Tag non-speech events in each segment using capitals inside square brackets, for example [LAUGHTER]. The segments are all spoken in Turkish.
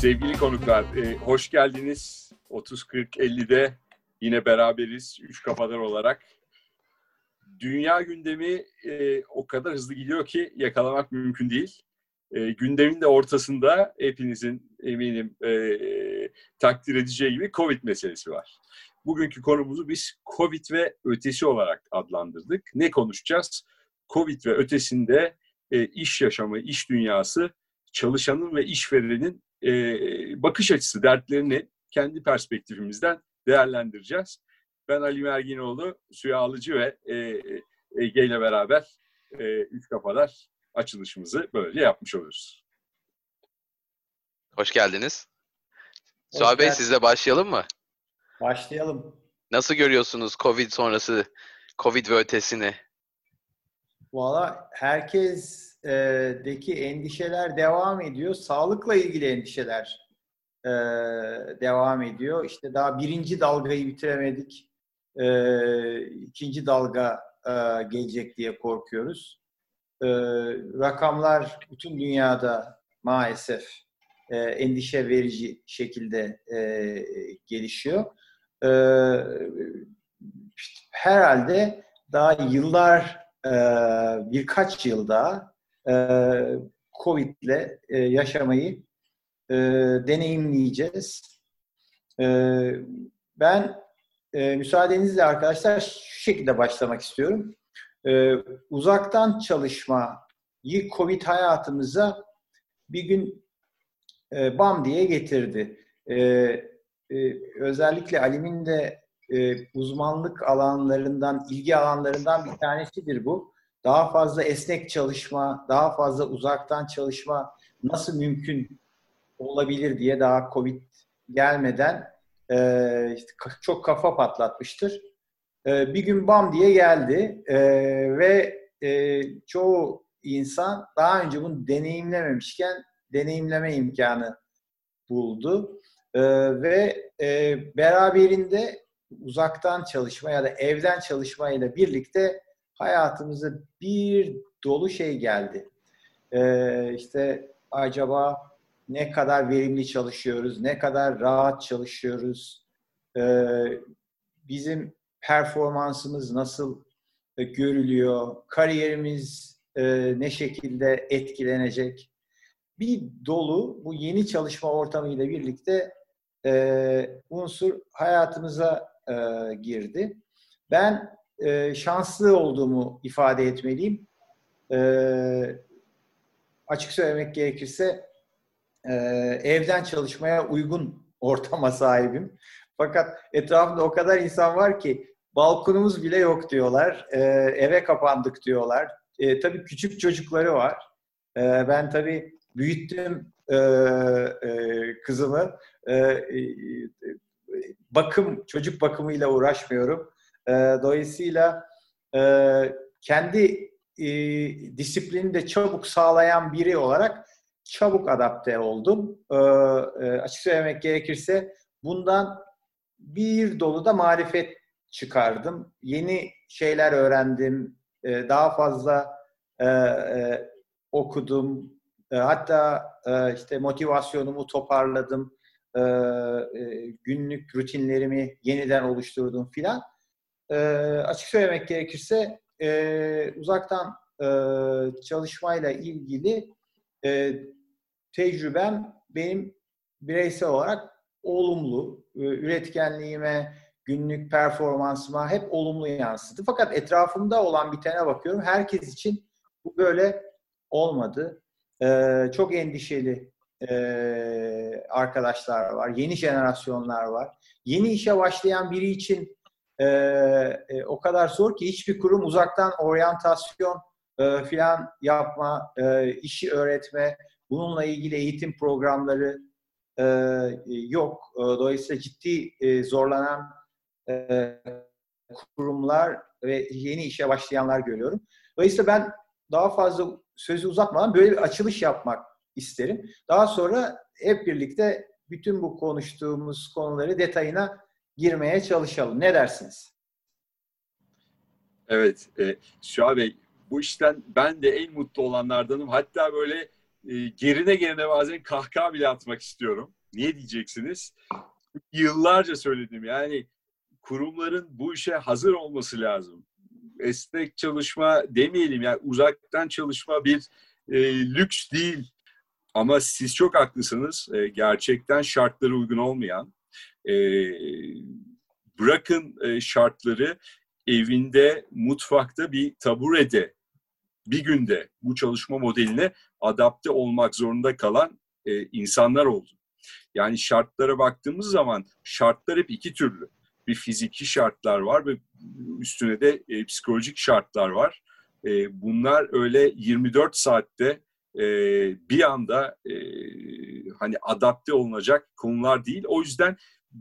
Sevgili konuklar, e, hoş geldiniz. 30-40-50'de yine beraberiz, üç kafadar olarak. Dünya gündemi e, o kadar hızlı gidiyor ki yakalamak mümkün değil. E, gündemin de ortasında hepinizin eminim e, takdir edeceği gibi Covid meselesi var. Bugünkü konumuzu biz Covid ve ötesi olarak adlandırdık. Ne konuşacağız? Covid ve ötesinde e, iş yaşamı, iş dünyası, çalışanın ve işverenin e, bakış açısı, dertlerini kendi perspektifimizden değerlendireceğiz. Ben Ali Merginoğlu, Suya Alıcı ve e, Ege ile beraber e, Üç Kafalar açılışımızı böyle yapmış oluruz. Hoş geldiniz. Hoş Suha Bey sizle başlayalım mı? Başlayalım. Nasıl görüyorsunuz Covid sonrası, Covid ve ötesini? Valla herkesteki endişeler devam ediyor. Sağlıkla ilgili endişeler devam ediyor. İşte daha birinci dalgayı bitiremedik. İkinci dalga gelecek diye korkuyoruz. Rakamlar bütün dünyada maalesef endişe verici şekilde gelişiyor. Herhalde daha yıllar birkaç yılda e, Covid'le e, yaşamayı e, deneyimleyeceğiz. E, ben e, müsaadenizle arkadaşlar şu şekilde başlamak istiyorum. E, uzaktan çalışmayı Covid hayatımıza bir gün e, bam diye getirdi. E, e, özellikle Alim'in de e, uzmanlık alanlarından, ilgi alanlarından bir tanesidir bu. Daha fazla esnek çalışma, daha fazla uzaktan çalışma nasıl mümkün olabilir diye daha Covid gelmeden e, çok kafa patlatmıştır. E, bir gün bam diye geldi e, ve e, çoğu insan daha önce bunu deneyimlememişken deneyimleme imkanı buldu. E, ve e, beraberinde uzaktan çalışma ya da evden çalışmayla birlikte hayatımıza bir dolu şey geldi. Ee, işte acaba ne kadar verimli çalışıyoruz, ne kadar rahat çalışıyoruz, ee, bizim performansımız nasıl e, görülüyor, kariyerimiz e, ne şekilde etkilenecek. Bir dolu bu yeni çalışma ortamıyla birlikte e, unsur hayatımıza e, girdi. Ben e, şanslı olduğumu ifade etmeliyim. E, açık söylemek gerekirse e, evden çalışmaya uygun ortama sahibim. Fakat etrafımda o kadar insan var ki balkonumuz bile yok diyorlar. E, eve kapandık diyorlar. E, tabii küçük çocukları var. E, ben tabii büyüttüm e, e, kızımı. E, e, bakım, çocuk bakımıyla uğraşmıyorum. E, dolayısıyla e, kendi e, disiplini de çabuk sağlayan biri olarak çabuk adapte oldum. E, e, açık söylemek gerekirse bundan bir dolu da marifet çıkardım. Yeni şeyler öğrendim. E, daha fazla e, e, okudum. E, hatta e, işte motivasyonumu toparladım. E, e, günlük rutinlerimi yeniden oluşturdum filan. E, açık söylemek gerekirse e, uzaktan e, çalışmayla ilgili e, tecrübem benim bireysel olarak olumlu. E, üretkenliğime, günlük performansıma hep olumlu yansıdı. Fakat etrafımda olan bitene bakıyorum. Herkes için bu böyle olmadı. Ee, çok endişeli e, arkadaşlar var. Yeni jenerasyonlar var. Yeni işe başlayan biri için e, e, o kadar zor ki hiçbir kurum uzaktan oryantasyon e, filan yapma, e, işi öğretme, bununla ilgili eğitim programları e, yok. E, dolayısıyla ciddi e, zorlanan e, kurumlar ve yeni işe başlayanlar görüyorum. Dolayısıyla ben daha fazla sözü uzatmadan böyle bir açılış yapmak isterim. Daha sonra hep birlikte bütün bu konuştuğumuz konuları detayına girmeye çalışalım. Ne dersiniz? Evet, e, Şuha Bey bu işten ben de en mutlu olanlardanım. Hatta böyle e, gerine gerine bazen kahkaha bile atmak istiyorum. Niye diyeceksiniz? Yıllarca söyledim yani kurumların bu işe hazır olması lazım. Esnek çalışma demeyelim yani uzaktan çalışma bir e, lüks değil. Ama siz çok haklısınız. E, gerçekten şartlara uygun olmayan, e, bırakın e, şartları evinde, mutfakta bir taburede bir günde bu çalışma modeline adapte olmak zorunda kalan e, insanlar oldu. Yani şartlara baktığımız zaman şartlar hep iki türlü. Bir fiziki şartlar var ve üstüne de e, psikolojik şartlar var. Bunlar öyle 24 saatte bir anda hani adapte olunacak konular değil. O yüzden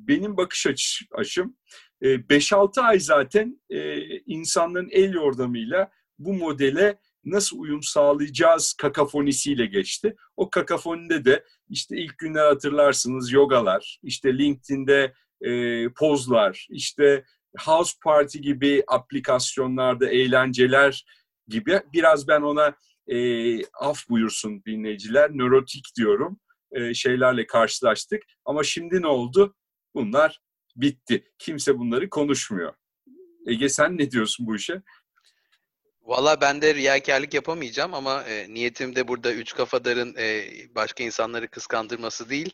benim bakış açı, açım 5-6 e, ay zaten e, insanların el yordamıyla bu modele nasıl uyum sağlayacağız kakafonisiyle geçti. O kakafonide de işte ilk günler hatırlarsınız yogalar, işte LinkedIn'de e, pozlar, işte House Party gibi aplikasyonlarda eğlenceler gibi biraz ben ona e, af buyursun dinleyiciler, nörotik diyorum e, şeylerle karşılaştık. Ama şimdi ne oldu? Bunlar bitti. Kimse bunları konuşmuyor. Ege sen ne diyorsun bu işe? Valla ben de riyakarlık yapamayacağım ama e, niyetim de burada üç kafadarın e, başka insanları kıskandırması değil.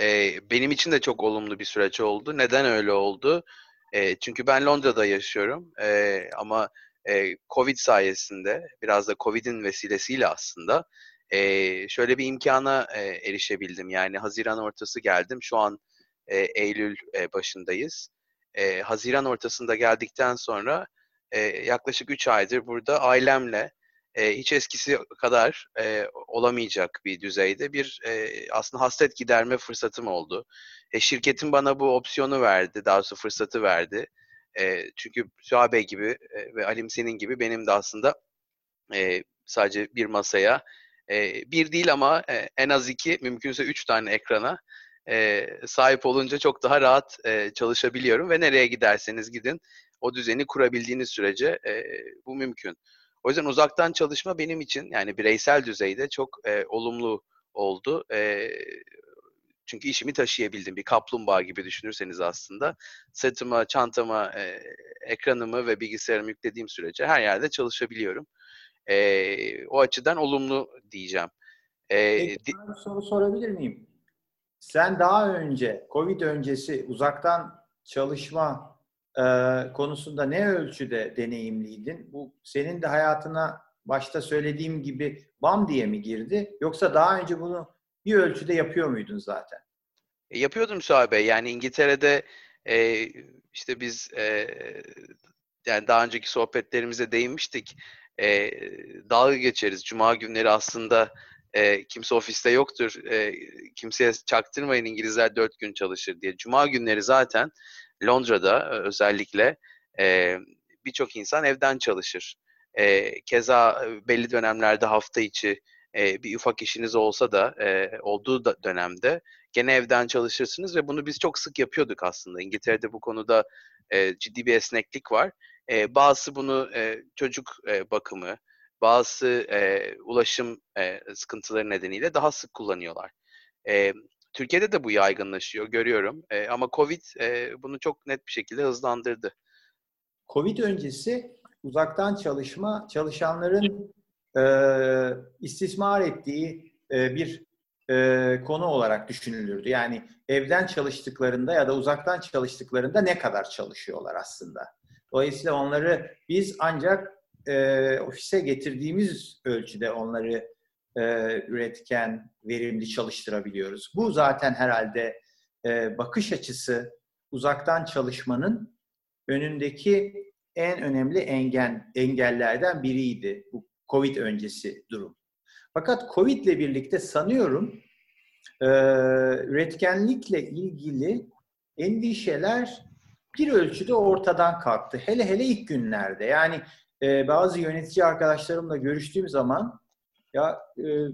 E, benim için de çok olumlu bir süreç oldu. Neden öyle oldu? E, çünkü ben Londra'da yaşıyorum e, ama e, Covid sayesinde biraz da Covid'in vesilesiyle aslında e, şöyle bir imkana e, erişebildim. Yani Haziran ortası geldim. Şu an e, Eylül e, başındayız. E, Haziran ortasında geldikten sonra e, yaklaşık 3 aydır burada ailemle e, hiç eskisi kadar e, olamayacak bir düzeyde bir e, aslında hasret giderme fırsatım oldu. E, şirketin bana bu opsiyonu verdi, daha doğrusu fırsatı verdi. E, çünkü Süha Bey gibi e, ve Alim senin gibi benim de aslında e, sadece bir masaya, e, bir değil ama e, en az iki, mümkünse üç tane ekrana e, sahip olunca çok daha rahat e, çalışabiliyorum ve nereye giderseniz gidin o düzeni kurabildiğiniz sürece e, bu mümkün. O yüzden uzaktan çalışma benim için yani bireysel düzeyde çok e, olumlu oldu. E, çünkü işimi taşıyabildim. Bir kaplumbağa gibi düşünürseniz aslında. Sırtıma, çantama, e, ekranımı ve bilgisayarımı yüklediğim sürece her yerde çalışabiliyorum. E, o açıdan olumlu diyeceğim. E, Peki, bir soru sorabilir miyim? Sen daha önce, Covid öncesi uzaktan çalışma e, konusunda ne ölçüde deneyimliydin? Bu senin de hayatına başta söylediğim gibi bam diye mi girdi? Yoksa daha önce bunu bir ölçüde yapıyor muydun zaten? E, yapıyordum Suha Bey. Yani İngiltere'de e, işte biz e, yani daha önceki sohbetlerimize değinmiştik. E, dalga geçeriz. Cuma günleri aslında e, kimse ofiste yoktur. E, kimseye çaktırmayın İngilizler dört gün çalışır diye. Cuma günleri zaten Londra'da özellikle e, birçok insan evden çalışır. E, keza belli dönemlerde hafta içi e, bir ufak işiniz olsa da e, olduğu da dönemde gene evden çalışırsınız ve bunu biz çok sık yapıyorduk aslında. İngiltere'de bu konuda e, ciddi bir esneklik var. E, bazısı bunu e, çocuk e, bakımı, bazı e, ulaşım e, sıkıntıları nedeniyle daha sık kullanıyorlar. E, Türkiye'de de bu yaygınlaşıyor, görüyorum. E, ama Covid e, bunu çok net bir şekilde hızlandırdı. Covid öncesi uzaktan çalışma çalışanların e, istismar ettiği e, bir e, konu olarak düşünülürdü. Yani evden çalıştıklarında ya da uzaktan çalıştıklarında ne kadar çalışıyorlar aslında. Dolayısıyla onları biz ancak e, ofise getirdiğimiz ölçüde onları e, üretken, verimli çalıştırabiliyoruz. Bu zaten herhalde e, bakış açısı uzaktan çalışmanın önündeki en önemli engel, engellerden biriydi bu Covid öncesi durum. Fakat Covid ile birlikte sanıyorum e, üretkenlikle ilgili endişeler bir ölçüde ortadan kalktı. Hele hele ilk günlerde. Yani e, bazı yönetici arkadaşlarımla görüştüğüm zaman ya e,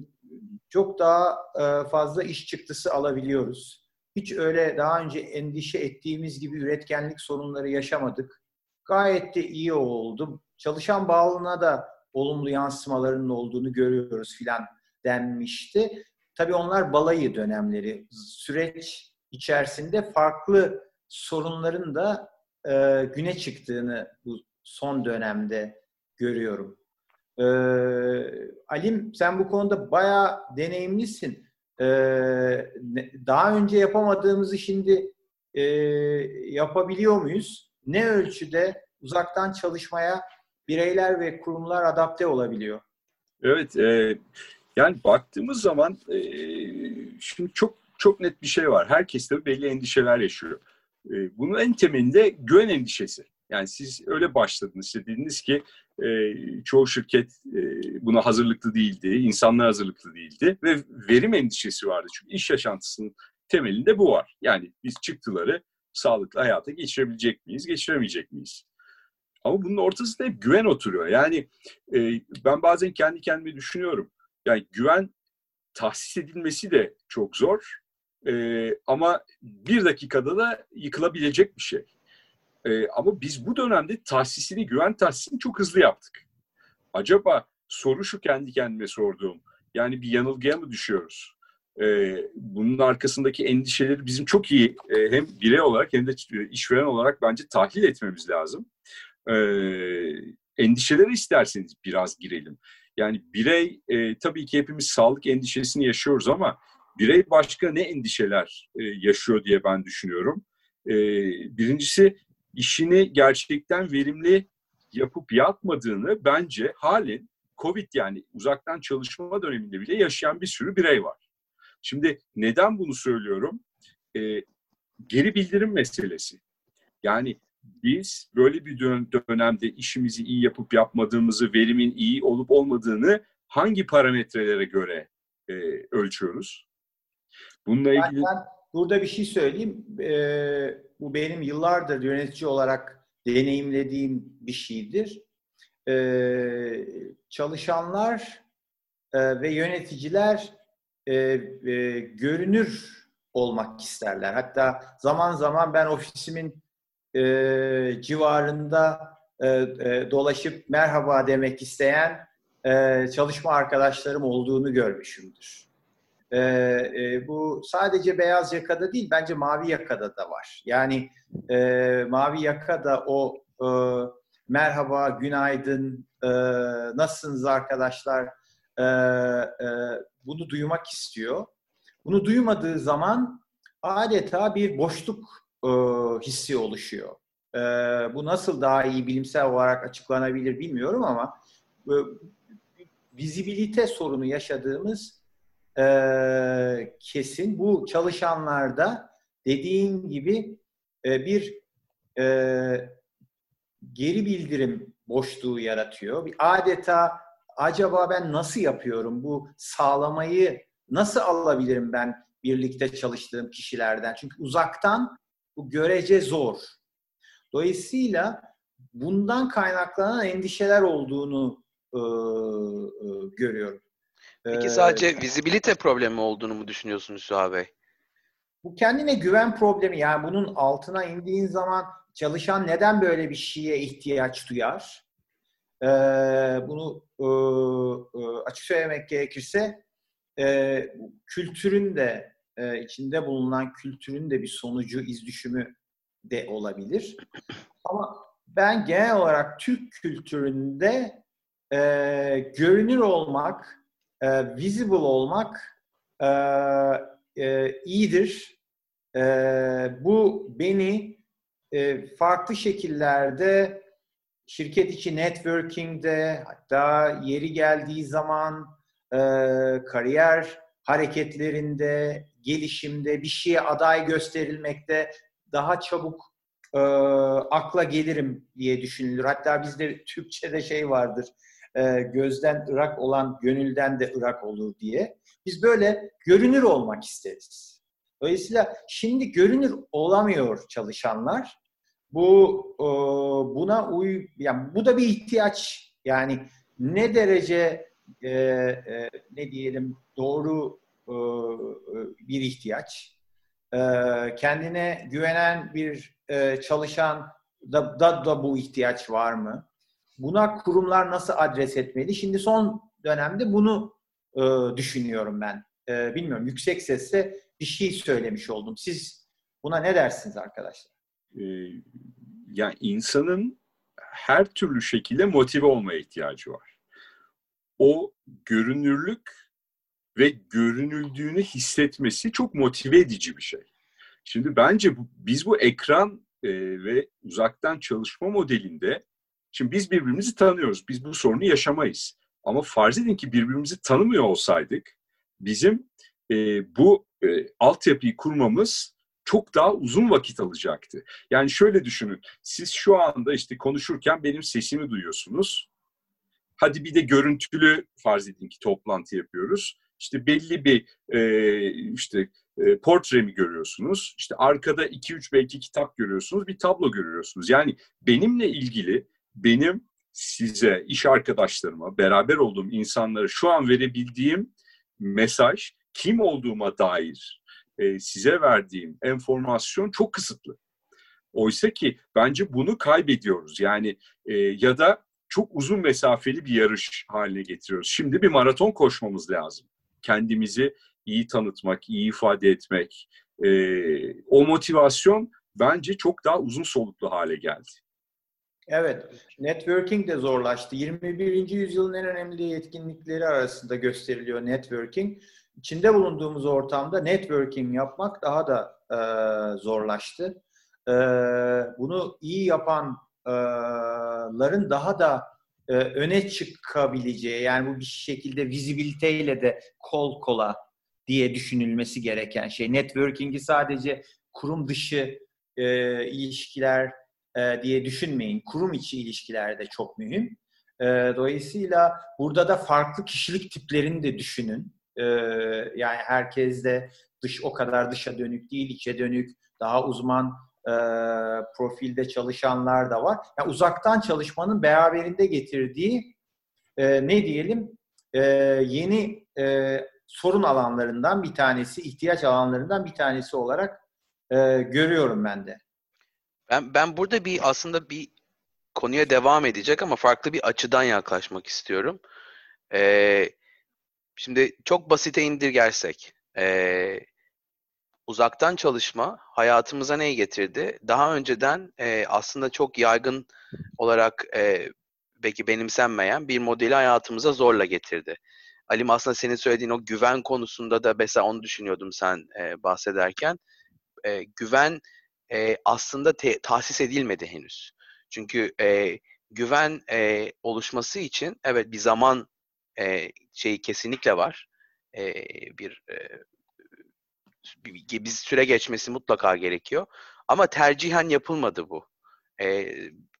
çok daha e, fazla iş çıktısı alabiliyoruz. Hiç öyle daha önce endişe ettiğimiz gibi üretkenlik sorunları yaşamadık. Gayet de iyi oldu. Çalışan bağlılığına da olumlu yansımalarının olduğunu görüyoruz filan denmişti. Tabii onlar balayı dönemleri. Süreç içerisinde farklı sorunların da e, güne çıktığını bu son dönemde görüyorum. E, Alim sen bu konuda bayağı deneyimlisin. E, daha önce yapamadığımızı şimdi e, yapabiliyor muyuz? Ne ölçüde uzaktan çalışmaya bireyler ve kurumlar adapte olabiliyor? Evet, e, yani baktığımız zaman e, şimdi çok çok net bir şey var. Herkes tabii belli endişeler yaşıyor. E, bunun en temelinde güven endişesi. Yani siz öyle başladınız. İşte dediniz ki e, çoğu şirket e, buna hazırlıklı değildi, insanlar hazırlıklı değildi ve verim endişesi vardı. Çünkü iş yaşantısının temelinde bu var. Yani biz çıktıları sağlıklı hayata geçirebilecek miyiz, geçiremeyecek miyiz? Ama bunun ortasında hep güven oturuyor. Yani e, ben bazen kendi kendime düşünüyorum. Yani güven tahsis edilmesi de çok zor. E, ama bir dakikada da yıkılabilecek bir şey. E, ama biz bu dönemde tahsisini, güven tahsisini çok hızlı yaptık. Acaba soru şu kendi kendime sorduğum. Yani bir yanılgıya mı düşüyoruz? E, bunun arkasındaki endişeleri bizim çok iyi e, hem birey olarak hem de işveren olarak bence tahlil etmemiz lazım. E, endişeleri isterseniz biraz girelim. Yani birey e, tabii ki hepimiz sağlık endişesini yaşıyoruz ama birey başka ne endişeler e, yaşıyor diye ben düşünüyorum. E, birincisi işini gerçekten verimli yapıp yapmadığını bence halen Covid yani uzaktan çalışma döneminde bile yaşayan bir sürü birey var. Şimdi neden bunu söylüyorum? E, geri bildirim meselesi. Yani biz böyle bir dönemde işimizi iyi yapıp yapmadığımızı, verimin iyi olup olmadığını hangi parametrelere göre e, ölçüyoruz? Bununla ilgili... Ben, ben burada bir şey söyleyeyim. Ee, bu benim yıllardır yönetici olarak deneyimlediğim bir şeydir. Ee, çalışanlar e, ve yöneticiler e, e, görünür olmak isterler. Hatta zaman zaman ben ofisimin e, civarında e, e, dolaşıp merhaba demek isteyen e, çalışma arkadaşlarım olduğunu görmüşümdür. E, e, bu sadece beyaz yakada değil, bence mavi yakada da var. Yani e, mavi yakada o e, merhaba, günaydın, e, nasılsınız arkadaşlar e, e, bunu duymak istiyor. Bunu duymadığı zaman adeta bir boşluk e, hissi oluşuyor. E, bu nasıl daha iyi bilimsel olarak açıklanabilir bilmiyorum ama e, vizibilite sorunu yaşadığımız e, kesin. Bu çalışanlarda dediğin gibi e, bir e, geri bildirim boşluğu yaratıyor. Bir adeta acaba ben nasıl yapıyorum bu sağlamayı nasıl alabilirim ben birlikte çalıştığım kişilerden? Çünkü uzaktan bu görece zor. Dolayısıyla bundan kaynaklanan endişeler olduğunu e, e, görüyorum. Peki sadece ee, vizibilite problemi olduğunu mu düşünüyorsunuz Süha Bey? Bu kendine güven problemi. Yani bunun altına indiğin zaman çalışan neden böyle bir şeye ihtiyaç duyar? Ee, bunu e, e, açık söylemek gerekirse e, kültürün de e, içinde bulunan kültürün de bir sonucu, iz düşümü de olabilir. Ama ben genel olarak Türk kültüründe e, görünür olmak, e, visible olmak e, e, iyidir. E, bu beni e, farklı şekillerde şirket içi networking'de hatta yeri geldiği zaman e, kariyer hareketlerinde, gelişimde, bir şeye aday gösterilmekte daha çabuk e, akla gelirim diye düşünülür. Hatta bizde Türkçe'de şey vardır, e, gözden ırak olan gönülden de ırak olur diye. Biz böyle görünür olmak isteriz. Dolayısıyla şimdi görünür olamıyor çalışanlar. Bu e, buna uy, yani bu da bir ihtiyaç. Yani ne derece e, ne diyelim doğru bir ihtiyaç. Kendine güvenen bir çalışan da, da, da bu ihtiyaç var mı? Buna kurumlar nasıl adres etmeli? Şimdi son dönemde bunu e, düşünüyorum ben. E, bilmiyorum yüksek sesle bir şey söylemiş oldum. Siz buna ne dersiniz arkadaşlar? Ee, yani insanın her türlü şekilde motive olmaya ihtiyacı var. O görünürlük ve görünüldüğünü hissetmesi çok motive edici bir şey. Şimdi bence bu, biz bu ekran e, ve uzaktan çalışma modelinde şimdi biz birbirimizi tanıyoruz. Biz bu sorunu yaşamayız. Ama farz edin ki birbirimizi tanımıyor olsaydık bizim e, bu e, altyapıyı kurmamız çok daha uzun vakit alacaktı. Yani şöyle düşünün. Siz şu anda işte konuşurken benim sesimi duyuyorsunuz. Hadi bir de görüntülü farz edin ki toplantı yapıyoruz. İşte belli bir e, işte e, portremi görüyorsunuz. İşte arkada 2-3 belki kitap görüyorsunuz. Bir tablo görüyorsunuz. Yani benimle ilgili benim size, iş arkadaşlarıma, beraber olduğum insanlara şu an verebildiğim mesaj kim olduğuma dair e, size verdiğim enformasyon çok kısıtlı. Oysa ki bence bunu kaybediyoruz. Yani e, ya da çok uzun mesafeli bir yarış haline getiriyoruz. Şimdi bir maraton koşmamız lazım. Kendimizi iyi tanıtmak, iyi ifade etmek. E, o motivasyon bence çok daha uzun soluklu hale geldi. Evet, networking de zorlaştı. 21. yüzyılın en önemli yetkinlikleri arasında gösteriliyor networking. İçinde bulunduğumuz ortamda networking yapmak daha da e, zorlaştı. E, bunu iyi yapanların daha da e, öne çıkabileceği, yani bu bir şekilde vizibiliteyle de kol kola diye düşünülmesi gereken şey. Networking'i sadece kurum dışı e, ilişkiler e, diye düşünmeyin. Kurum içi ilişkiler de çok mühim. E, dolayısıyla burada da farklı kişilik tiplerini de düşünün. E, yani herkes de dış o kadar dışa dönük değil, içe dönük, daha uzman profilde çalışanlar da var. Yani uzaktan çalışmanın beraberinde getirdiği ne diyelim yeni sorun alanlarından bir tanesi, ihtiyaç alanlarından bir tanesi olarak görüyorum ben de. Ben ben burada bir aslında bir konuya devam edecek ama farklı bir açıdan yaklaşmak istiyorum. Ee, şimdi çok basite indirgersek, e, uzaktan çalışma hayatımıza neyi getirdi? Daha önceden e, aslında çok yaygın olarak e, belki benimsenmeyen bir modeli hayatımıza zorla getirdi. Alim aslında senin söylediğin o güven konusunda da mesela onu düşünüyordum sen e, bahsederken. E, güven e, aslında te- tahsis edilmedi henüz. Çünkü e, güven e, oluşması için evet bir zaman e, şeyi kesinlikle var. E, bir, e, bir bir süre geçmesi mutlaka gerekiyor. Ama tercihen yapılmadı bu. E,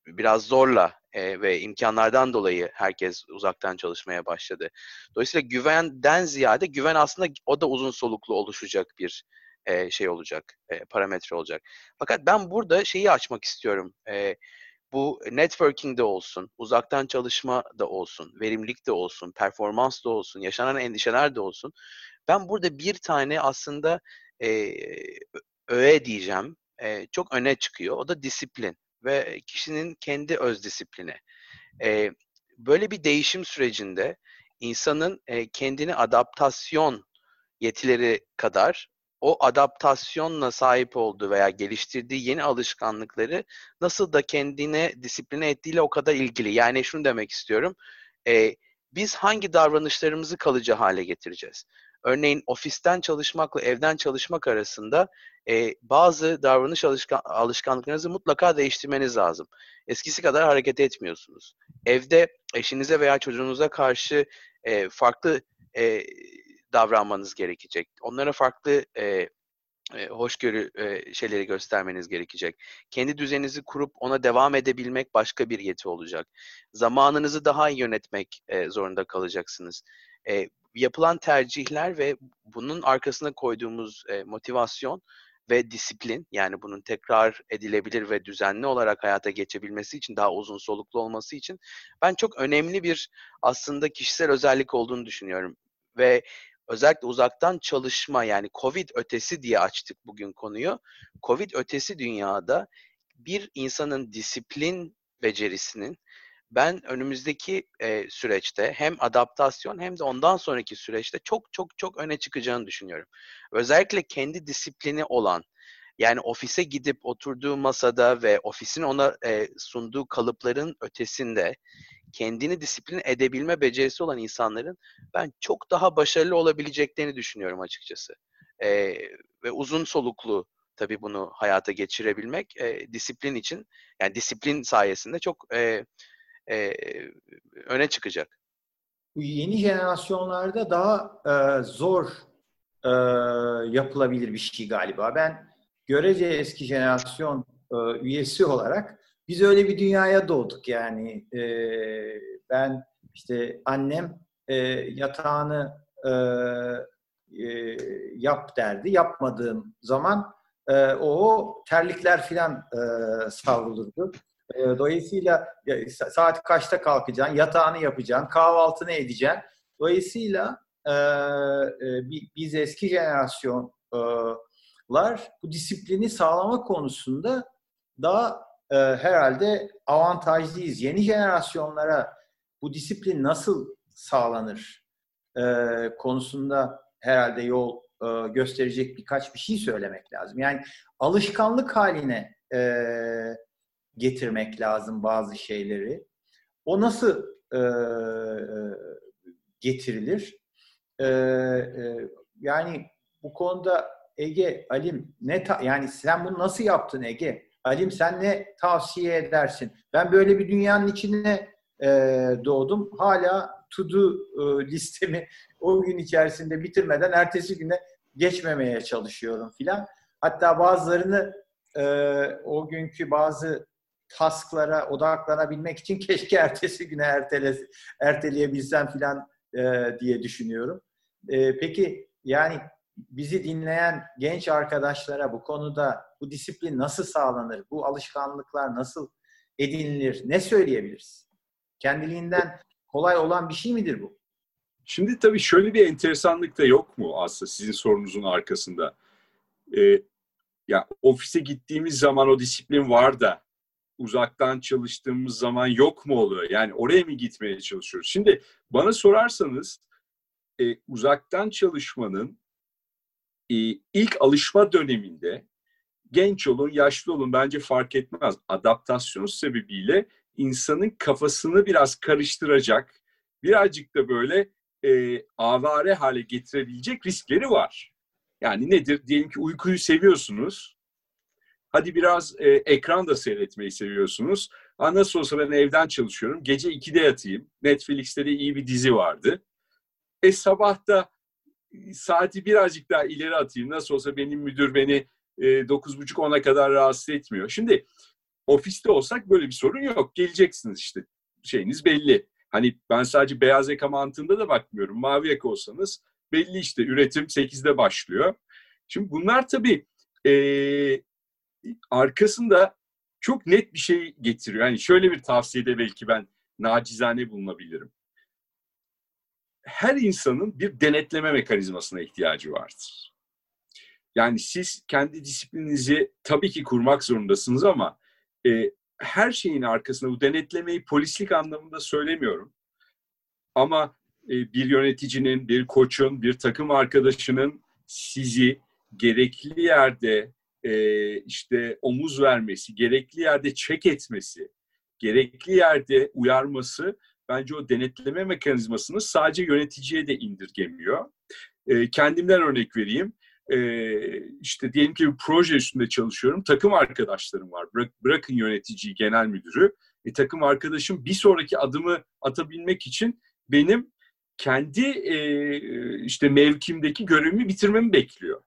biraz zorla e, ve imkanlardan dolayı herkes uzaktan çalışmaya başladı. Dolayısıyla güvenden ziyade güven aslında o da uzun soluklu oluşacak bir e, şey olacak, e, parametre olacak. Fakat ben burada şeyi açmak istiyorum. E, bu networking de olsun, uzaktan çalışma da olsun, verimlilik de olsun, performans da olsun, yaşanan endişeler de olsun. Ben burada bir tane aslında e, öğe diyeceğim, e, çok öne çıkıyor. O da disiplin ve kişinin kendi öz disiplini. E, böyle bir değişim sürecinde insanın e, kendini adaptasyon yetileri kadar o adaptasyonla sahip olduğu veya geliştirdiği yeni alışkanlıkları nasıl da kendine disipline ettiğiyle o kadar ilgili. Yani şunu demek istiyorum. E, biz hangi davranışlarımızı kalıcı hale getireceğiz? Örneğin ofisten çalışmakla evden çalışmak arasında e, bazı davranış alışkan, alışkanlıklarınızı mutlaka değiştirmeniz lazım. Eskisi kadar hareket etmiyorsunuz. Evde eşinize veya çocuğunuza karşı e, farklı e, davranmanız gerekecek. Onlara farklı e, hoşgörü e, şeyleri göstermeniz gerekecek. Kendi düzeninizi kurup ona devam edebilmek başka bir yeti olacak. Zamanınızı daha iyi yönetmek e, zorunda kalacaksınız. E, yapılan tercihler ve bunun arkasına koyduğumuz e, motivasyon ve disiplin yani bunun tekrar edilebilir ve düzenli olarak hayata geçebilmesi için daha uzun soluklu olması için ben çok önemli bir aslında kişisel özellik olduğunu düşünüyorum ve özellikle uzaktan çalışma yani Covid ötesi diye açtık bugün konuyu. Covid ötesi dünyada bir insanın disiplin becerisinin ben önümüzdeki e, süreçte hem adaptasyon hem de ondan sonraki süreçte çok çok çok öne çıkacağını düşünüyorum. Özellikle kendi disiplini olan yani ofise gidip oturduğu masada ve ofisin ona e, sunduğu kalıpların ötesinde kendini disiplin edebilme becerisi olan insanların ben çok daha başarılı olabileceklerini düşünüyorum açıkçası. E, ve uzun soluklu tabii bunu hayata geçirebilmek e, disiplin için yani disiplin sayesinde çok e, e, öne çıkacak. Bu yeni jenerasyonlarda daha e, zor e, yapılabilir bir şey galiba. Ben görece eski jenerasyon e, üyesi olarak biz öyle bir dünyaya doğduk yani. E, ben işte annem e, yatağını e, e, yap derdi. Yapmadığım zaman e, o terlikler filan e, savrulurdu. E, dolayısıyla saat kaçta kalkacaksın, yatağını yapacaksın, kahvaltını edeceksin. Dolayısıyla e, e, biz eski jenerasyonlar bu disiplini sağlama konusunda daha e, herhalde avantajlıyız. Yeni jenerasyonlara bu disiplin nasıl sağlanır e, konusunda herhalde yol e, gösterecek birkaç bir şey söylemek lazım. Yani alışkanlık haline e, getirmek lazım bazı şeyleri. O nasıl e, getirilir? E, e, yani bu konuda Ege, Alim ne ta- yani sen bunu nasıl yaptın Ege? Alim sen ne tavsiye edersin? Ben böyle bir dünyanın içine e, doğdum. Hala to do e, [LAUGHS] listemi o gün içerisinde bitirmeden ertesi güne geçmemeye çalışıyorum filan. Hatta bazılarını e, o günkü bazı tasklara odaklanabilmek için keşke ertesi güne ertele, erteleyebilsem filan e, diye düşünüyorum. E, peki yani bizi dinleyen genç arkadaşlara bu konuda bu disiplin nasıl sağlanır? Bu alışkanlıklar nasıl edinilir? Ne söyleyebiliriz? Kendiliğinden kolay olan bir şey midir bu? Şimdi tabii şöyle bir enteresanlık da yok mu aslında sizin sorunuzun arkasında? Ee, ya ofise gittiğimiz zaman o disiplin var da uzaktan çalıştığımız zaman yok mu oluyor? Yani oraya mı gitmeye çalışıyoruz? Şimdi bana sorarsanız e, uzaktan çalışmanın ilk alışma döneminde genç olun, yaşlı olun bence fark etmez. Adaptasyon sebebiyle insanın kafasını biraz karıştıracak, birazcık da böyle e, avare hale getirebilecek riskleri var. Yani nedir? Diyelim ki uykuyu seviyorsunuz. Hadi biraz e, ekran da seyretmeyi seviyorsunuz. Ha, nasıl olsa ben evden çalışıyorum. Gece 2'de yatayım. Netflix'te de iyi bir dizi vardı. E sabah da saati birazcık daha ileri atayım. Nasıl olsa benim müdür beni e, 9.30-10'a kadar rahatsız etmiyor. Şimdi ofiste olsak böyle bir sorun yok. Geleceksiniz işte. Şeyiniz belli. Hani ben sadece beyaz yaka mantığında da bakmıyorum. Mavi yaka olsanız belli işte üretim 8'de başlıyor. Şimdi bunlar tabii e, arkasında çok net bir şey getiriyor. Yani şöyle bir tavsiyede belki ben nacizane bulunabilirim. Her insanın bir denetleme mekanizmasına ihtiyacı vardır. Yani siz kendi disiplininizi tabii ki kurmak zorundasınız ama e, her şeyin arkasında bu denetlemeyi polislik anlamında söylemiyorum. Ama e, bir yöneticinin, bir koçun, bir takım arkadaşının sizi gerekli yerde e, işte omuz vermesi, gerekli yerde çek etmesi, gerekli yerde uyarması bence o denetleme mekanizmasını sadece yöneticiye de indirgemiyor. E, kendimden örnek vereyim e, işte diyelim ki bir proje üstünde çalışıyorum. Takım arkadaşlarım var. Bırak, bırakın yöneticiyi, genel müdürü. E, takım arkadaşım bir sonraki adımı atabilmek için benim kendi e, işte mevkimdeki görevimi bitirmemi bekliyor.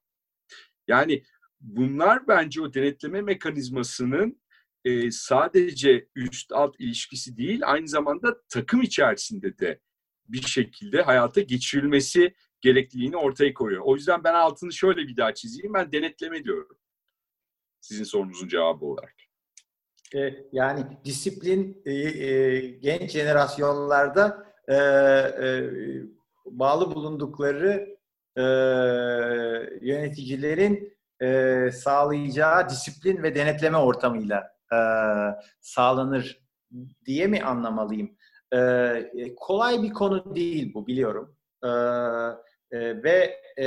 Yani bunlar bence o denetleme mekanizmasının e, sadece üst alt ilişkisi değil, aynı zamanda takım içerisinde de bir şekilde hayata geçirilmesi gerekliliğini ortaya koyuyor. O yüzden ben altını şöyle bir daha çizeyim. Ben denetleme diyorum. Sizin sorunuzun cevabı olarak. E, yani disiplin e, e, genç jenerasyonlarda bağlı bulundukları yöneticilerin sağlayacağı disiplin ve denetleme ortamıyla e, sağlanır diye mi anlamalıyım? E, kolay bir konu değil bu biliyorum. E, e, ve e,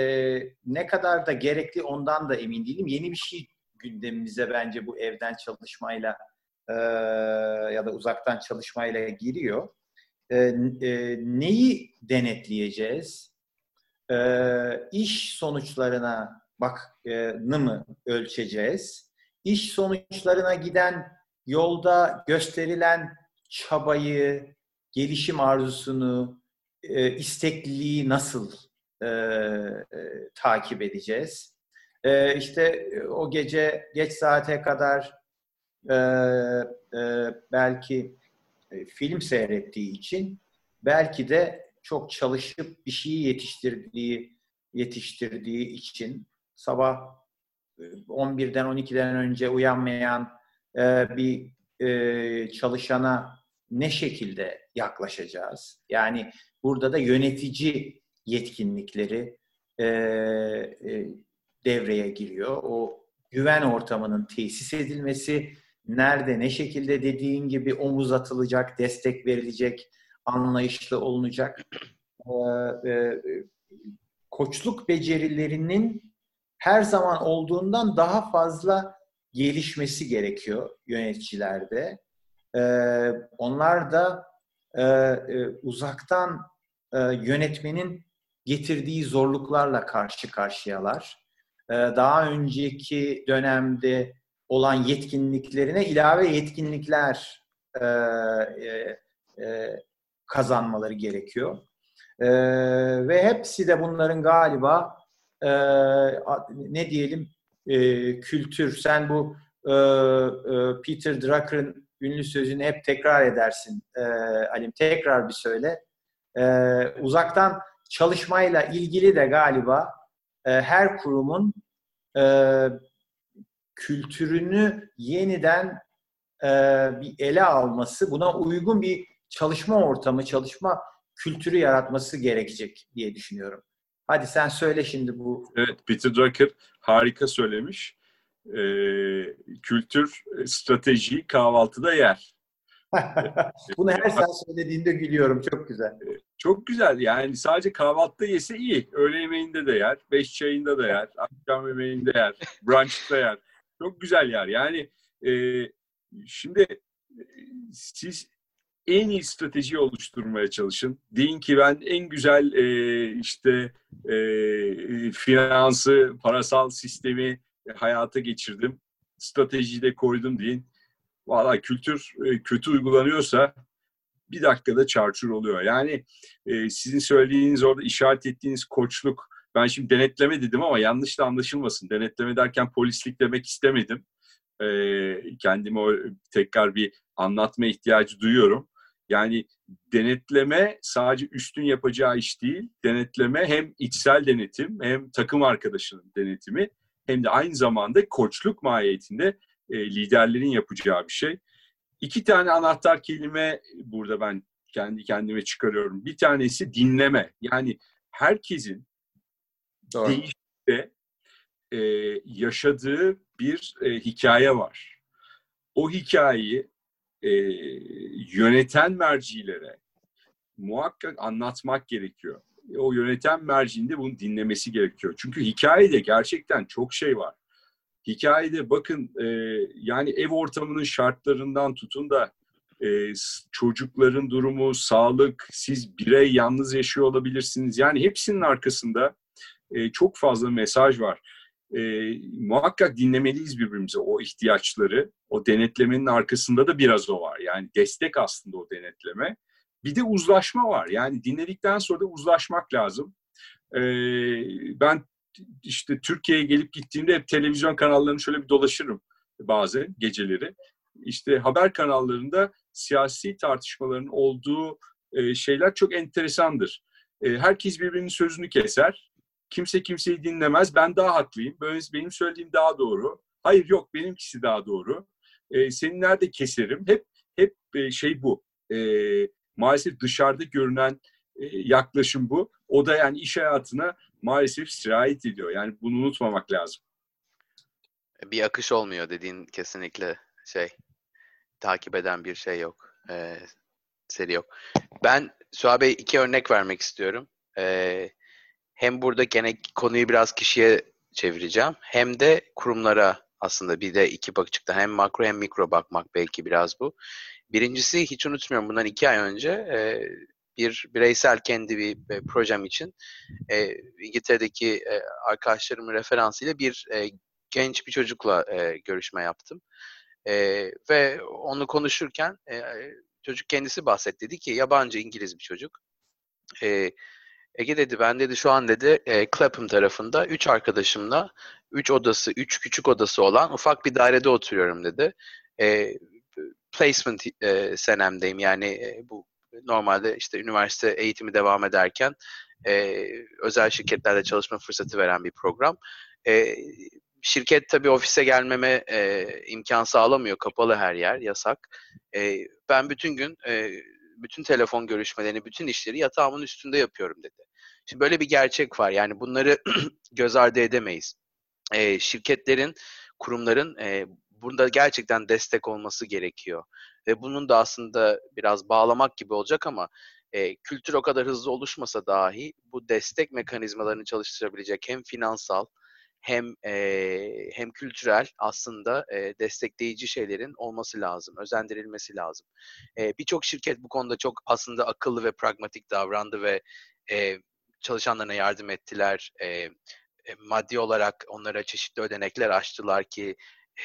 ne kadar da gerekli ondan da emin değilim. Yeni bir şey gündemimize bence bu evden çalışmayla e, ya da uzaktan çalışmayla giriyor. E, e, neyi denetleyeceğiz? E, iş sonuçlarına bak e, mı ölçeceğiz? İş sonuçlarına giden yolda gösterilen çabayı, gelişim arzusunu, e, istekliliği nasıl e, e, takip edeceğiz? E, işte o gece geç saate kadar e, e, belki e, film seyrettiği için belki de çok çalışıp bir şeyi yetiştirdiği yetiştirdiği için sabah 11'den 12'den önce uyanmayan e, bir e, çalışana ne şekilde yaklaşacağız? Yani burada da yönetici yetkinlikleri e, e, devreye giriyor. O güven ortamının tesis edilmesi, nerede, ne şekilde dediğin gibi omuz atılacak, destek verilecek, anlayışlı olunacak. Ee, e, koçluk becerilerinin her zaman olduğundan daha fazla gelişmesi gerekiyor yöneticilerde. Ee, onlar da e, e, uzaktan e, yönetmenin getirdiği zorluklarla karşı karşıyalar. Ee, daha önceki dönemde olan yetkinliklerine ilave yetkinlikler e, e, e, kazanmaları gerekiyor. E, ve hepsi de bunların galiba e, ne diyelim e, kültür. Sen bu e, e, Peter Drucker'ın ünlü sözünü hep tekrar edersin e, Alim. Tekrar bir söyle. E, uzaktan çalışmayla ilgili de galiba e, her kurumun e, kültürünü yeniden e, bir ele alması, buna uygun bir çalışma ortamı, çalışma kültürü yaratması gerekecek diye düşünüyorum. Hadi sen söyle şimdi bu. Evet, Peter Drucker harika söylemiş. Ee, kültür, strateji kahvaltıda yer. [LAUGHS] Bunu her sen söylediğinde gülüyorum. Çok güzel. Çok güzel. Yani sadece kahvaltıda yese iyi. Öğle yemeğinde de yer. Beş çayında da yer. Akşam yemeğinde yer. Brunch'ta yer. Çok güzel yer. Yani e, şimdi siz en iyi strateji oluşturmaya çalışın. Deyin ki ben en güzel e, işte e, finansı, parasal sistemi hayata geçirdim. Stratejiyi de koydum deyin. Valla kültür e, kötü uygulanıyorsa bir dakikada çarçur oluyor. Yani e, sizin söylediğiniz orada işaret ettiğiniz koçluk ben şimdi denetleme dedim ama yanlış da anlaşılmasın. Denetleme derken polislik demek istemedim. E, kendime o, tekrar bir anlatma ihtiyacı duyuyorum. Yani denetleme sadece üstün yapacağı iş değil. Denetleme hem içsel denetim hem takım arkadaşının denetimi hem de aynı zamanda koçluk mahiyetinde e, liderlerin yapacağı bir şey. İki tane anahtar kelime burada ben kendi kendime çıkarıyorum. Bir tanesi dinleme. Yani herkesin değişikte e, yaşadığı bir e, hikaye var. O hikayeyi e, yöneten mercilere muhakkak anlatmak gerekiyor. O yöneten mercinde bunu dinlemesi gerekiyor. Çünkü hikayede gerçekten çok şey var. Hikayede bakın e, yani ev ortamının şartlarından tutun da e, çocukların durumu, sağlık, siz birey yalnız yaşıyor olabilirsiniz. Yani hepsinin arkasında e, çok fazla mesaj var. E, muhakkak dinlemeliyiz birbirimize o ihtiyaçları. O denetlemenin arkasında da biraz o var. Yani destek aslında o denetleme. Bir de uzlaşma var. Yani dinledikten sonra da uzlaşmak lazım. E, ben işte Türkiye'ye gelip gittiğimde hep televizyon kanallarını şöyle bir dolaşırım bazen geceleri. İşte haber kanallarında siyasi tartışmaların olduğu e, şeyler çok enteresandır. E, herkes birbirinin sözünü keser. Kimse kimseyi dinlemez. Ben daha haklıyım. Benim söylediğim daha doğru. Hayır yok benimkisi daha doğru. E, seni nerede keserim? Hep hep e, şey bu. E, maalesef dışarıda görünen e, yaklaşım bu. O da yani iş hayatına maalesef sirayet ediyor. Yani bunu unutmamak lazım. Bir akış olmuyor dediğin kesinlikle şey takip eden bir şey yok. E, seri yok. Ben Suha Bey iki örnek vermek istiyorum. E, hem burada gene konuyu biraz kişiye çevireceğim. Hem de kurumlara aslında bir de iki bakışta hem makro hem mikro bakmak belki biraz bu. Birincisi hiç unutmuyorum bundan iki ay önce e, bir bireysel kendi bir e, projem için e, İngiltere'deki e, arkadaşlarımın referansıyla bir e, genç bir çocukla e, görüşme yaptım. E, ve onu konuşurken e, çocuk kendisi bahsetti. Dedi ki yabancı İngiliz bir çocuk. E, Ege dedi ben dedi şu an dedi e, Clapham tarafında üç arkadaşımla üç odası, üç küçük odası olan ufak bir dairede oturuyorum dedi. E, placement e, senemdeyim yani e, bu normalde işte üniversite eğitimi devam ederken e, özel şirketlerde çalışma fırsatı veren bir program. E, şirket tabii ofise gelmeme e, imkan sağlamıyor. Kapalı her yer, yasak. E, ben bütün gün e, bütün telefon görüşmelerini, bütün işleri yatağımın üstünde yapıyorum dedi. Şimdi böyle bir gerçek var. Yani bunları [CLEARS THROAT] göz ardı edemeyiz. E, şirketlerin, kurumların e, burada gerçekten destek olması gerekiyor. Ve bunun da aslında biraz bağlamak gibi olacak ama e, kültür o kadar hızlı oluşmasa dahi bu destek mekanizmalarını çalıştırabilecek hem finansal hem e, hem kültürel aslında e, destekleyici şeylerin olması lazım, özendirilmesi lazım. E, Birçok şirket bu konuda çok aslında akıllı ve pragmatik davrandı ve e, çalışanlarına yardım ettiler. E, maddi olarak onlara çeşitli ödenekler açtılar ki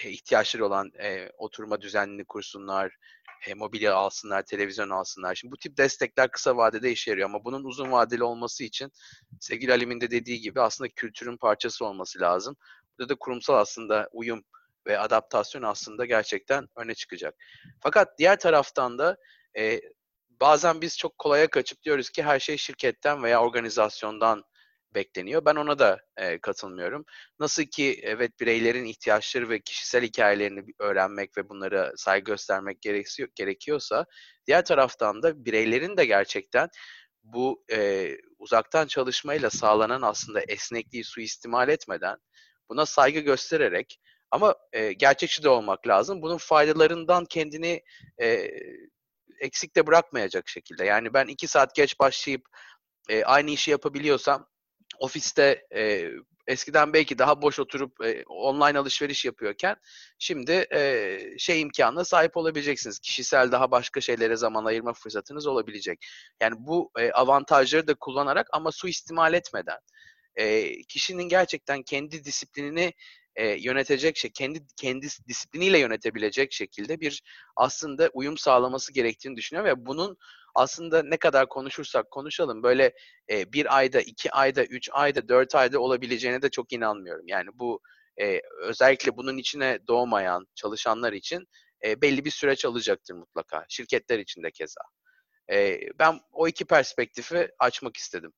ihtiyaçları olan e, oturma düzenini kursunlar, e, mobilya alsınlar, televizyon alsınlar. Şimdi bu tip destekler kısa vadede işe yarıyor ama bunun uzun vadeli olması için sevgili Alim'in de dediği gibi aslında kültürün parçası olması lazım. Burada da kurumsal aslında uyum ve adaptasyon aslında gerçekten öne çıkacak. Fakat diğer taraftan da e, bazen biz çok kolaya kaçıp diyoruz ki her şey şirketten veya organizasyondan bekleniyor. Ben ona da e, katılmıyorum. Nasıl ki evet bireylerin ihtiyaçları ve kişisel hikayelerini öğrenmek ve bunlara saygı göstermek gerekiyor, gerekiyorsa diğer taraftan da bireylerin de gerçekten bu e, uzaktan çalışmayla sağlanan aslında esnekliği suistimal etmeden buna saygı göstererek ama e, gerçekçi de olmak lazım. Bunun faydalarından kendini e, eksik de bırakmayacak şekilde. Yani ben iki saat geç başlayıp e, aynı işi yapabiliyorsam ofiste e, eskiden belki daha boş oturup e, online alışveriş yapıyorken şimdi e, şey imkanına sahip olabileceksiniz. Kişisel daha başka şeylere zaman ayırma fırsatınız olabilecek. Yani bu e, avantajları da kullanarak ama suistimal etmeden e, kişinin gerçekten kendi disiplinini e, yönetecek şey, kendi kendi disipliniyle yönetebilecek şekilde bir aslında uyum sağlaması gerektiğini düşünüyor ve bunun aslında ne kadar konuşursak konuşalım böyle e, bir ayda, iki ayda, üç ayda, dört ayda olabileceğine de çok inanmıyorum. Yani bu e, özellikle bunun içine doğmayan çalışanlar için e, belli bir süreç alacaktır mutlaka. Şirketler için de keza. E, ben o iki perspektifi açmak istedim.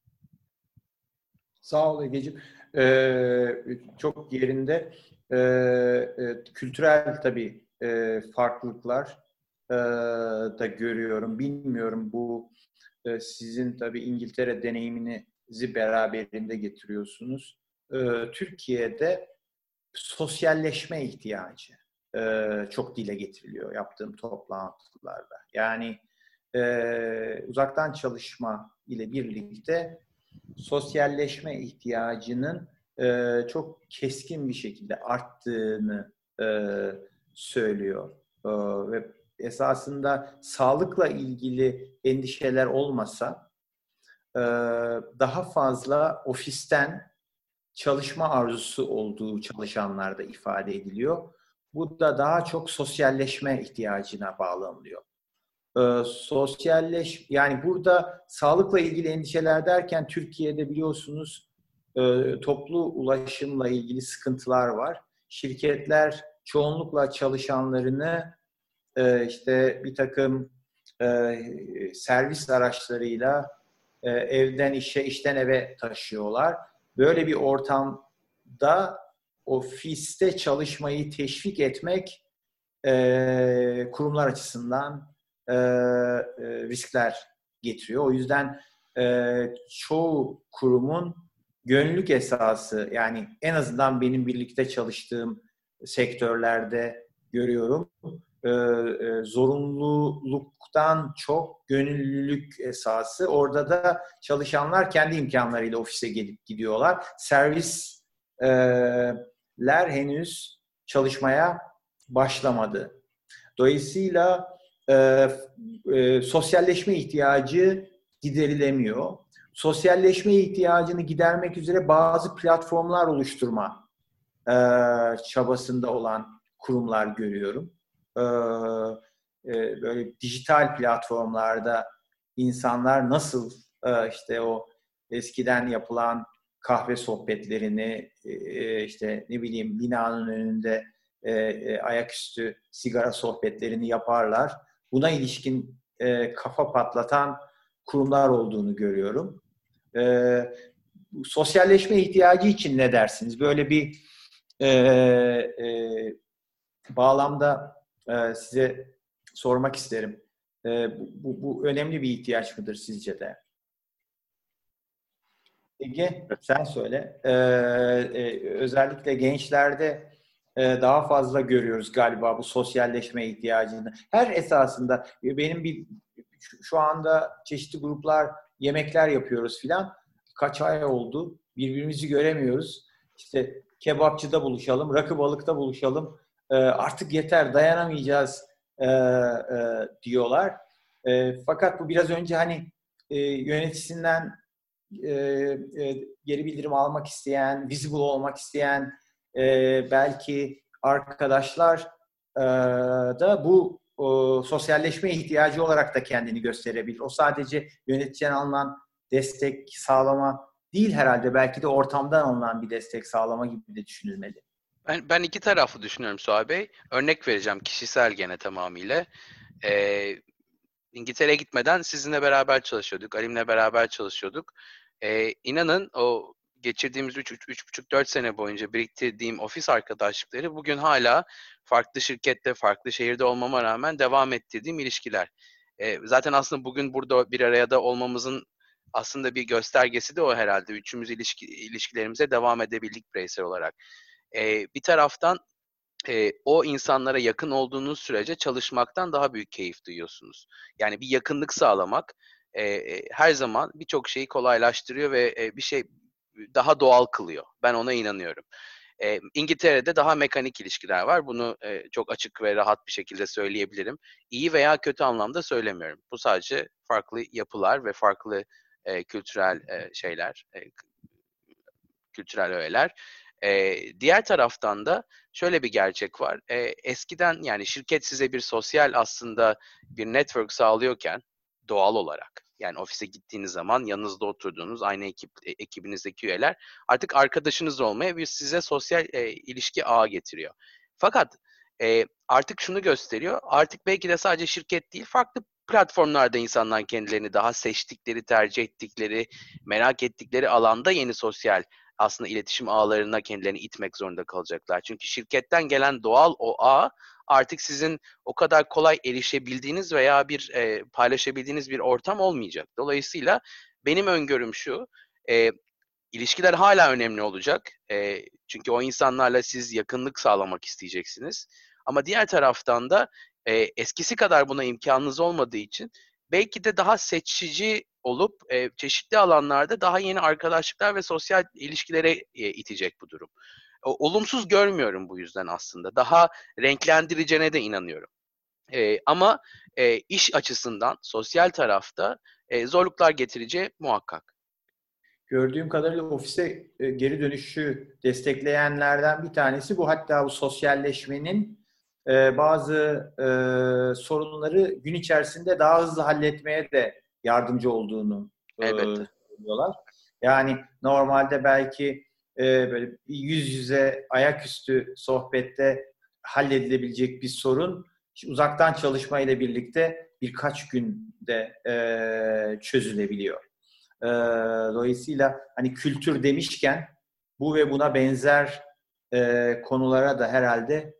Sağ ol Ege'ciğim. Ee, çok yerinde. Ee, kültürel tabii e, farklılıklar e, da görüyorum. Bilmiyorum bu e, sizin tabii İngiltere deneyiminizi beraberinde getiriyorsunuz. E, Türkiye'de sosyalleşme ihtiyacı e, çok dile getiriliyor yaptığım toplantılarda. Yani e, uzaktan çalışma ile birlikte sosyalleşme ihtiyacının e, çok keskin bir şekilde arttığını e, söylüyor. E, ve esasında sağlıkla ilgili endişeler olmasa e, daha fazla ofisten çalışma arzusu olduğu çalışanlarda ifade ediliyor. Bu da daha çok sosyalleşme ihtiyacına bağlanılıyor. Ee, sosyalleş yani burada sağlıkla ilgili endişeler derken Türkiye'de biliyorsunuz e, toplu ulaşımla ilgili sıkıntılar var. Şirketler çoğunlukla çalışanlarını e, işte bir takım e, servis araçlarıyla e, evden işe, işten eve taşıyorlar. Böyle bir ortamda ofiste çalışmayı teşvik etmek e, kurumlar açısından e, e, riskler getiriyor. O yüzden e, çoğu kurumun gönüllülük esası yani en azından benim birlikte çalıştığım sektörlerde görüyorum e, e, zorunluluk hukuktan çok gönüllülük esası. Orada da çalışanlar kendi imkanlarıyla ofise gelip gidiyorlar. Servisler henüz çalışmaya başlamadı. Dolayısıyla e, e, sosyalleşme ihtiyacı giderilemiyor. Sosyalleşme ihtiyacını gidermek üzere bazı platformlar oluşturma e, çabasında olan kurumlar görüyorum. E, e, böyle dijital platformlarda insanlar nasıl e, işte o eskiden yapılan kahve sohbetlerini e, işte ne bileyim binanın önünde ayaküstü sigara sohbetlerini yaparlar. Buna ilişkin kafa patlatan kurumlar olduğunu görüyorum. Sosyalleşme ihtiyacı için ne dersiniz? Böyle bir bağlamda e, size sormak isterim. E, bu, bu, önemli bir ihtiyaç mıdır sizce de? Ege sen söyle. Ee, e, özellikle gençlerde e, daha fazla görüyoruz galiba bu sosyalleşme ihtiyacını. Her esasında benim bir şu anda çeşitli gruplar yemekler yapıyoruz filan. Kaç ay oldu birbirimizi göremiyoruz. İşte kebapçıda buluşalım, rakı balıkta buluşalım. E, artık yeter dayanamayacağız e, e, diyorlar. E, fakat bu biraz önce hani e, yöneticisinden e, e, geri bildirim almak isteyen, visible olmak isteyen e, belki arkadaşlar e, da bu o, sosyalleşme ihtiyacı olarak da kendini gösterebilir. O sadece yöneticiden alınan destek sağlama değil herhalde. Belki de ortamdan alınan bir destek sağlama gibi de düşünülmeli. Ben, ben iki taraflı düşünüyorum Suha Bey. Örnek vereceğim kişisel gene tamamıyla. Ee, İngiltere'ye gitmeden sizinle beraber çalışıyorduk. Alim'le beraber çalışıyorduk. Ee, inanın o geçirdiğimiz 3-3,5-4 sene boyunca biriktirdiğim ofis arkadaşlıkları bugün hala farklı şirkette, farklı şehirde olmama rağmen devam ettirdiğim ilişkiler. Ee, zaten aslında bugün burada bir araya da olmamızın aslında bir göstergesi de o herhalde. Üçümüz ilişki, ilişkilerimize devam edebildik bireysel olarak. Ee, bir taraftan e, o insanlara yakın olduğunuz sürece çalışmaktan daha büyük keyif duyuyorsunuz. Yani bir yakınlık sağlamak e, her zaman birçok şeyi kolaylaştırıyor ve e, bir şey daha doğal kılıyor. Ben ona inanıyorum. E, İngiltere'de daha mekanik ilişkiler var. Bunu e, çok açık ve rahat bir şekilde söyleyebilirim. İyi veya kötü anlamda söylemiyorum. Bu sadece farklı yapılar ve farklı e, kültürel e, şeyler, e, kültürel öğeler. E, diğer taraftan da şöyle bir gerçek var. E, eskiden yani şirket size bir sosyal aslında bir network sağlıyorken doğal olarak yani ofise gittiğiniz zaman yanınızda oturduğunuz aynı ekip e, ekibinizdeki üyeler artık arkadaşınız olmaya bir size sosyal e, ilişki ağı getiriyor. Fakat e, artık şunu gösteriyor. Artık belki de sadece şirket değil farklı platformlarda insanlar kendilerini daha seçtikleri, tercih ettikleri, merak ettikleri alanda yeni sosyal aslında iletişim ağlarına kendilerini itmek zorunda kalacaklar. Çünkü şirketten gelen doğal o ağ artık sizin o kadar kolay erişebildiğiniz veya bir e, paylaşabildiğiniz bir ortam olmayacak. Dolayısıyla benim öngörüm şu, e, ilişkiler hala önemli olacak. E, çünkü o insanlarla siz yakınlık sağlamak isteyeceksiniz. Ama diğer taraftan da e, eskisi kadar buna imkanınız olmadığı için belki de daha seçici olup e, çeşitli alanlarda daha yeni arkadaşlıklar ve sosyal ilişkilere e, itecek bu durum. O, olumsuz görmüyorum bu yüzden aslında. Daha renklendireceğine de inanıyorum. E, ama e, iş açısından sosyal tarafta e, zorluklar getireceği muhakkak. Gördüğüm kadarıyla ofise e, geri dönüşü destekleyenlerden bir tanesi bu. Hatta bu sosyalleşmenin e, bazı e, sorunları gün içerisinde daha hızlı halletmeye de yardımcı olduğunu e, söylüyorlar. Yani normalde belki e, böyle yüz yüze ayaküstü sohbette halledilebilecek bir sorun uzaktan çalışma ile birlikte birkaç günde e, çözülebiliyor. E, dolayısıyla hani kültür demişken bu ve buna benzer e, konulara da herhalde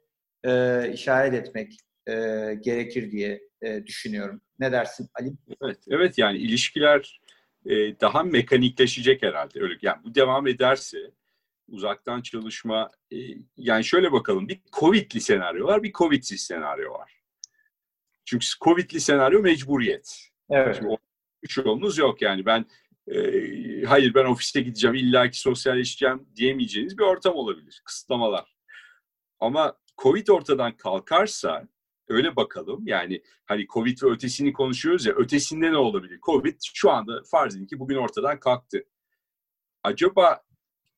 e, işaret etmek e, gerekir diye e, düşünüyorum. Ne dersin Ali? Evet, evet yani ilişkiler e, daha mekanikleşecek herhalde. Öyle yani bu devam ederse uzaktan çalışma e, yani şöyle bakalım bir Covid'li senaryo var, bir Covid'siz senaryo var. Çünkü Covid'li senaryo mecburiyet. Evet. Şimdi üç yolunuz yok yani. Ben e, hayır ben ofiste gideceğim, illaki sosyalleşeceğim diyemeyeceğiniz bir ortam olabilir. Kısıtlamalar. Ama Covid ortadan kalkarsa öyle bakalım. Yani hani Covid ve ötesini konuşuyoruz ya. Ötesinde ne olabilir? Covid şu anda farz edin ki bugün ortadan kalktı. Acaba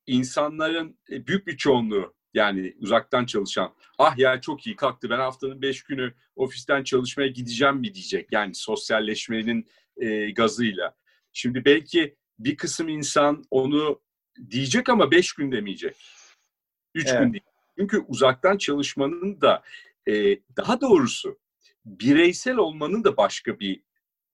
insanların e, büyük bir çoğunluğu yani uzaktan çalışan ah ya çok iyi kalktı ben haftanın beş günü ofisten çalışmaya gideceğim mi diyecek. Yani sosyalleşmenin e, gazıyla. Şimdi belki bir kısım insan onu diyecek ama beş gün demeyecek. Üç evet. gün değil. Çünkü uzaktan çalışmanın da e, daha doğrusu bireysel olmanın da başka bir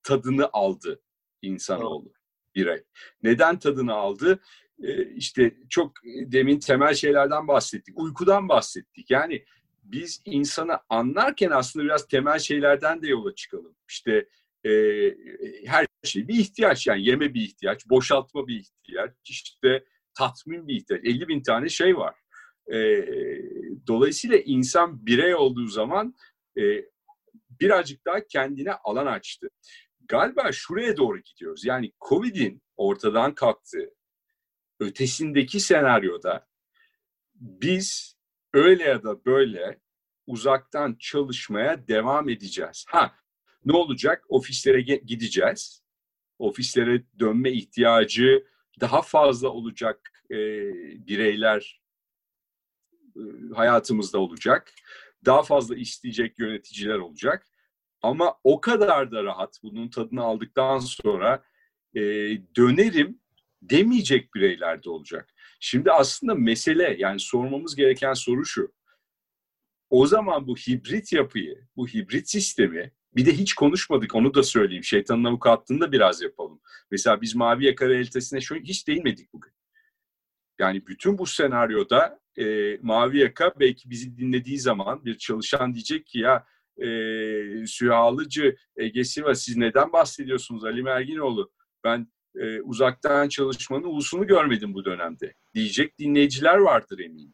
tadını aldı insanoğlu birey. Neden tadını aldı? E, işte çok demin temel şeylerden bahsettik. Uykudan bahsettik. Yani biz insanı anlarken aslında biraz temel şeylerden de yola çıkalım. İşte e, her şey bir ihtiyaç yani yeme bir ihtiyaç, boşaltma bir ihtiyaç, işte tatmin bir ihtiyaç. 50 bin tane şey var. E, dolayısıyla insan birey olduğu zaman e, birazcık daha kendine alan açtı. Galiba şuraya doğru gidiyoruz. Yani Covid'in ortadan kalktığı ötesindeki senaryoda biz öyle ya da böyle uzaktan çalışmaya devam edeceğiz. Ha ne olacak? Ofislere gideceğiz. Ofislere dönme ihtiyacı daha fazla olacak e, bireyler hayatımızda olacak. Daha fazla isteyecek yöneticiler olacak. Ama o kadar da rahat bunun tadını aldıktan sonra e, dönerim demeyecek bireyler de olacak. Şimdi aslında mesele yani sormamız gereken soru şu. O zaman bu hibrit yapıyı, bu hibrit sistemi bir de hiç konuşmadık onu da söyleyeyim. Şeytanın avukatlığını biraz yapalım. Mesela biz Mavi Yaka realitesine şu, hiç değinmedik bugün. Yani bütün bu senaryoda e, Mavi Yaka belki bizi dinlediği zaman bir çalışan diyecek ki ya e, Sühalıcı, Ege Siva siz neden bahsediyorsunuz Ali Merginoğlu? Ben e, uzaktan çalışmanın ulusunu görmedim bu dönemde diyecek dinleyiciler vardır eminim.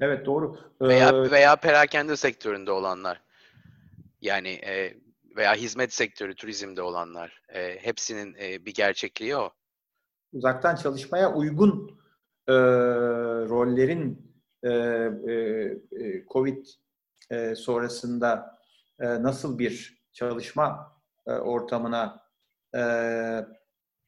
Evet doğru. Veya, ee, veya perakende sektöründe olanlar. Yani e, veya hizmet sektörü, turizmde olanlar. E, hepsinin e, bir gerçekliği o. Uzaktan çalışmaya uygun e, rollerin e, e, COVID e, sonrasında e, nasıl bir çalışma e, ortamına e,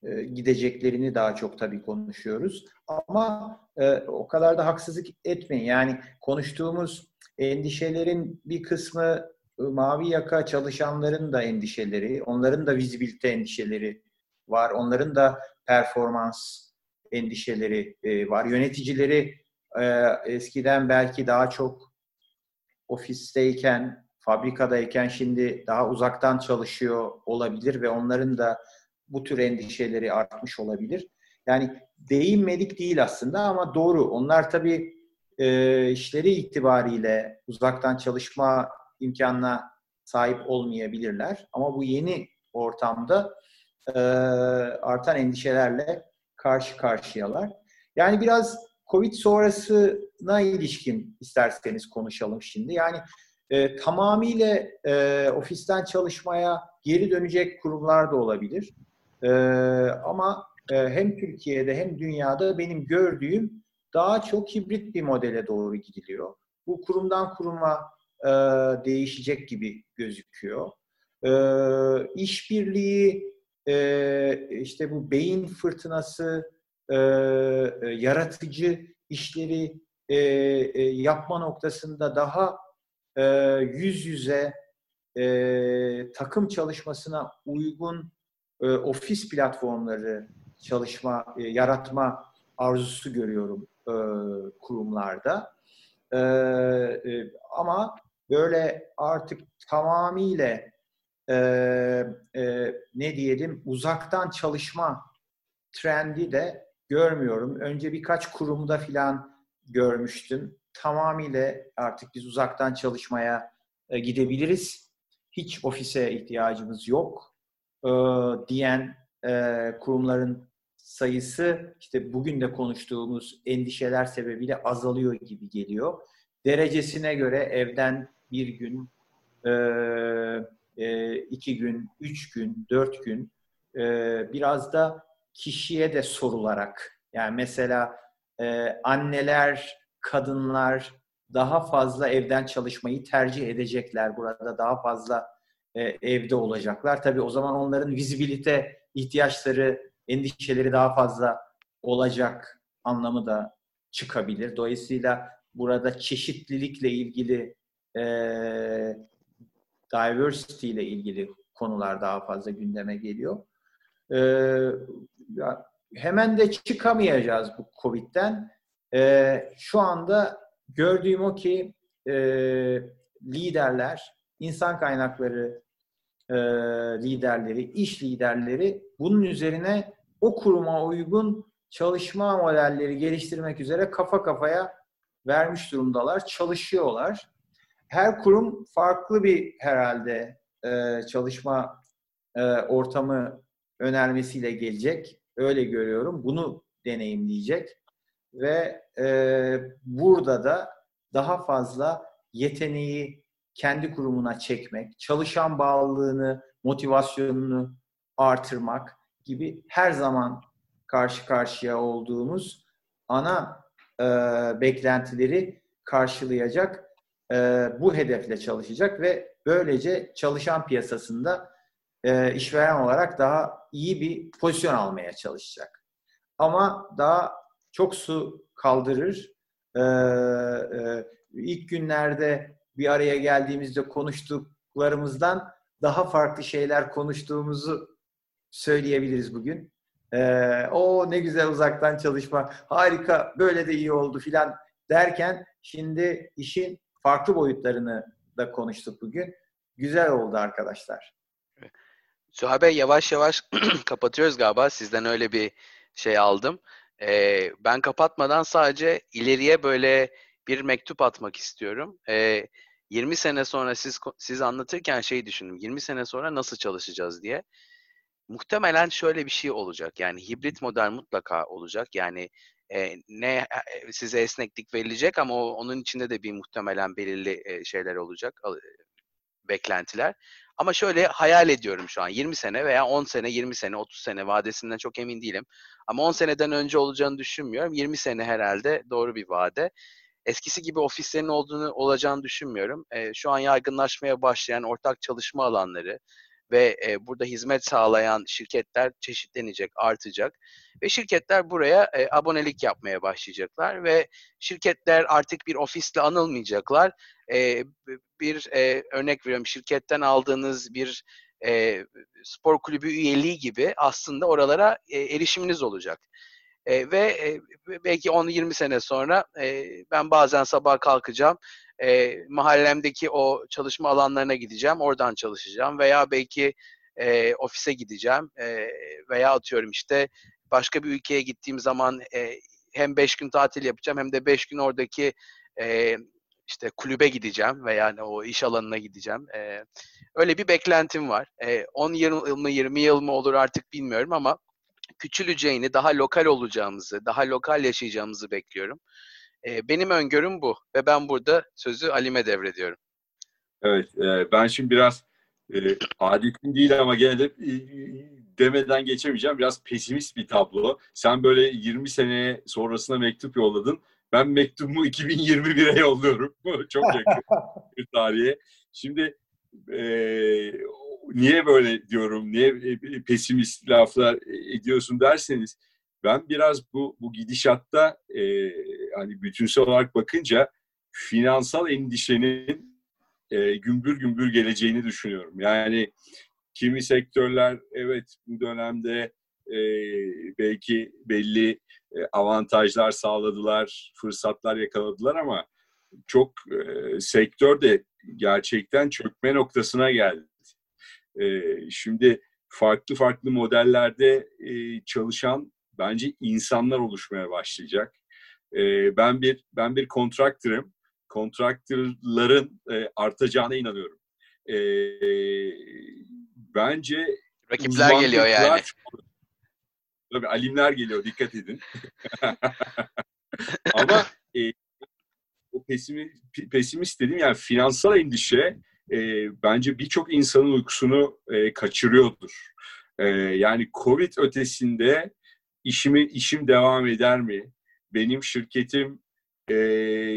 e, gideceklerini daha çok tabii konuşuyoruz. Ama e, o kadar da haksızlık etmeyin. Yani konuştuğumuz endişelerin bir kısmı e, mavi yaka çalışanların da endişeleri, onların da vizibilite endişeleri var. Onların da performans endişeleri e, var. Yöneticileri e, eskiden belki daha çok ofisteyken, fabrikadayken şimdi daha uzaktan çalışıyor olabilir ve onların da bu tür endişeleri artmış olabilir. Yani değinmedik değil aslında ama doğru. Onlar tabii e, işleri itibariyle uzaktan çalışma imkanına sahip olmayabilirler. Ama bu yeni ortamda e, artan endişelerle karşı karşıyalar. Yani biraz Covid sonrasına ilişkin isterseniz konuşalım şimdi. Yani e, tamamıyla e, ofisten çalışmaya geri dönecek kurumlar da olabilir. E, ama e, hem Türkiye'de hem dünyada benim gördüğüm daha çok hibrit bir modele doğru gidiliyor. Bu kurumdan kuruma e, değişecek gibi gözüküyor. E, işbirliği, e, işte bu beyin fırtınası, e, e, yaratıcı işleri e, e, yapma noktasında daha e, yüz yüze e, takım çalışmasına uygun e, ofis platformları çalışma, e, yaratma arzusu görüyorum e, kurumlarda. E, e, ama böyle artık tamamıyla e, e, ne diyelim uzaktan çalışma trendi de görmüyorum. Önce birkaç kurumda filan görmüştüm. Tamamıyla artık biz uzaktan çalışmaya e, gidebiliriz. Hiç ofise ihtiyacımız yok e, diyen e, kurumların sayısı işte bugün de konuştuğumuz endişeler sebebiyle azalıyor gibi geliyor. Derecesine göre evden bir gün e, e, iki gün, üç gün, dört gün e, biraz da kişiye de sorularak yani mesela e, anneler, kadınlar daha fazla evden çalışmayı tercih edecekler burada daha fazla e, evde olacaklar. Tabii o zaman onların vizibilite ihtiyaçları, endişeleri daha fazla olacak anlamı da çıkabilir. Dolayısıyla burada çeşitlilikle ilgili e, diversity ile ilgili konular daha fazla gündeme geliyor. E, ya, hemen de çıkamayacağız bu Covid'den. E, şu anda gördüğüm o ki e, liderler, insan kaynakları e, liderleri, iş liderleri bunun üzerine o kuruma uygun çalışma modelleri geliştirmek üzere kafa kafaya vermiş durumdalar, çalışıyorlar. Her kurum farklı bir herhalde e, çalışma e, ortamı önermesiyle gelecek. Öyle görüyorum. Bunu deneyimleyecek ve e, burada da daha fazla yeteneği kendi kurumuna çekmek, çalışan bağlılığını, motivasyonunu artırmak gibi her zaman karşı karşıya olduğumuz ana e, beklentileri karşılayacak, e, bu hedefle çalışacak ve böylece çalışan piyasasında e, işveren olarak daha iyi bir pozisyon almaya çalışacak. Ama daha çok su kaldırır. E, e, ilk günlerde bir araya geldiğimizde konuştuklarımızdan daha farklı şeyler konuştuğumuzu söyleyebiliriz bugün. Ee, o ne güzel uzaktan çalışma, harika, böyle de iyi oldu filan derken şimdi işin farklı boyutlarını da konuştuk bugün. Güzel oldu arkadaşlar. Suha Bey yavaş yavaş [CLEARS THROAT] kapatıyoruz galiba. Sizden öyle bir şey aldım. Ee, ben kapatmadan sadece ileriye böyle bir mektup atmak istiyorum. Ee, 20 sene sonra siz siz anlatırken şey düşündüm. 20 sene sonra nasıl çalışacağız diye. Muhtemelen şöyle bir şey olacak. Yani hibrit model mutlaka olacak. Yani e, ne size esneklik verilecek ama o, onun içinde de bir muhtemelen belirli e, şeyler olacak. Beklentiler. Ama şöyle hayal ediyorum şu an 20 sene veya 10 sene, 20 sene, 30 sene vadesinden çok emin değilim. Ama 10 seneden önce olacağını düşünmüyorum. 20 sene herhalde doğru bir vade eskisi gibi ofislerin olduğunu olacağını düşünmüyorum. E, şu an yaygınlaşmaya başlayan ortak çalışma alanları ve e, burada hizmet sağlayan şirketler çeşitlenecek, artacak ve şirketler buraya e, abonelik yapmaya başlayacaklar ve şirketler artık bir ofisle anılmayacaklar. E, bir e, örnek veriyorum şirketten aldığınız bir e, spor kulübü üyeliği gibi aslında oralara e, erişiminiz olacak. E, ve e, belki 10-20 sene sonra e, ben bazen sabah kalkacağım, e, mahallemdeki o çalışma alanlarına gideceğim, oradan çalışacağım veya belki e, ofise gideceğim e, veya atıyorum işte başka bir ülkeye gittiğim zaman e, hem 5 gün tatil yapacağım hem de 5 gün oradaki e, işte kulübe gideceğim veya yani o iş alanına gideceğim. E, öyle bir beklentim var. E, 10 yıl mı 20 yıl mı olur artık bilmiyorum ama küçüleceğini, daha lokal olacağımızı, daha lokal yaşayacağımızı bekliyorum. E, benim öngörüm bu ve ben burada sözü Alim'e devrediyorum. Evet, e, ben şimdi biraz e, adetim değil ama gene de e, demeden geçemeyeceğim. Biraz pesimist bir tablo. Sen böyle 20 sene sonrasına mektup yolladın. Ben mektubumu 2021'e yolluyorum. Çok yakın [LAUGHS] bir tarihe. Şimdi e, niye böyle diyorum, niye e, pesimist laflar ediyorsun derseniz ben biraz bu bu gidişatta e, hani bütünsel olarak bakınca finansal endişenin e, gümbür gümbür geleceğini düşünüyorum. Yani kimi sektörler evet bu dönemde e, belki belli e, avantajlar sağladılar, fırsatlar yakaladılar ama çok e, sektör de gerçekten çökme noktasına geldi. E, şimdi farklı farklı modellerde e, çalışan bence insanlar oluşmaya başlayacak. E, ben bir ben bir kontraktörüm. Kontraktörlerin e, artacağına inanıyorum. E, bence rakipler geliyor yani. [LAUGHS] Tabii alimler geliyor dikkat edin. [LAUGHS] Ama e, o pesimist, pesimist dedim yani finansal endişe e, bence birçok insanın uykusunu e, kaçırıyordur. E, yani Covid ötesinde işimi işim devam eder mi? Benim şirketim e,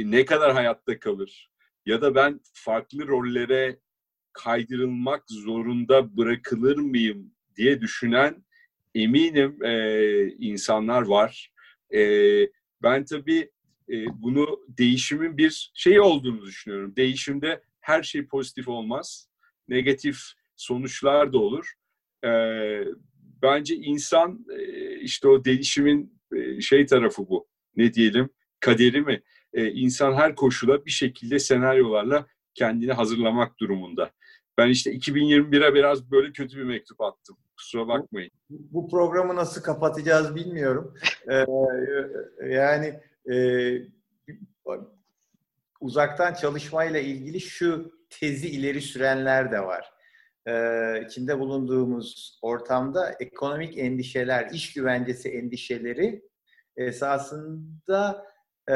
ne kadar hayatta kalır? Ya da ben farklı rollere kaydırılmak zorunda bırakılır mıyım diye düşünen eminim e, insanlar var. E, ben tabii e, bunu değişimin bir şey olduğunu düşünüyorum. Değişimde her şey pozitif olmaz. Negatif sonuçlar da olur. E, bence insan e, işte o değişimin e, şey tarafı bu. Ne diyelim? Kaderi mi? E, insan her koşula bir şekilde senaryolarla kendini hazırlamak durumunda. Ben işte 2021'e biraz böyle kötü bir mektup attım. Kusura bakmayın. Bu programı nasıl kapatacağız bilmiyorum. Ee, yani e, uzaktan çalışmayla ilgili şu tezi ileri sürenler de var. Ee, içinde bulunduğumuz ortamda ekonomik endişeler, iş güvencesi endişeleri esasında e,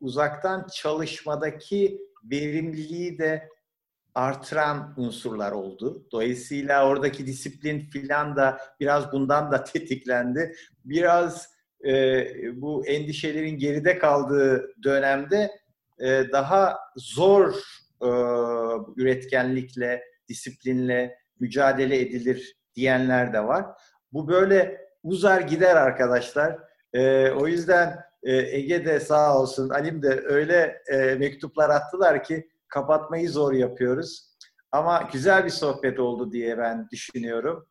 uzaktan çalışmadaki verimliliği de artıran unsurlar oldu. Dolayısıyla oradaki disiplin filan da biraz bundan da [LAUGHS] tetiklendi. Biraz e, bu endişelerin geride kaldığı dönemde e, daha zor e, üretkenlikle, disiplinle mücadele edilir diyenler de var. Bu böyle uzar gider arkadaşlar. E, o yüzden e, Ege de sağ olsun, Alim de öyle mektuplar attılar ki kapatmayı zor yapıyoruz. Ama güzel bir sohbet oldu diye ben düşünüyorum.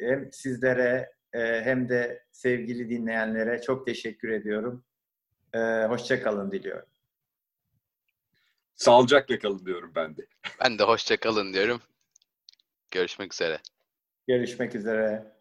Hem sizlere hem de sevgili dinleyenlere çok teşekkür ediyorum. Ee, Hoşçakalın diliyorum. Sağlıcakla kalın diyorum ben de. Ben de hoşça kalın diyorum. Görüşmek üzere. Görüşmek üzere.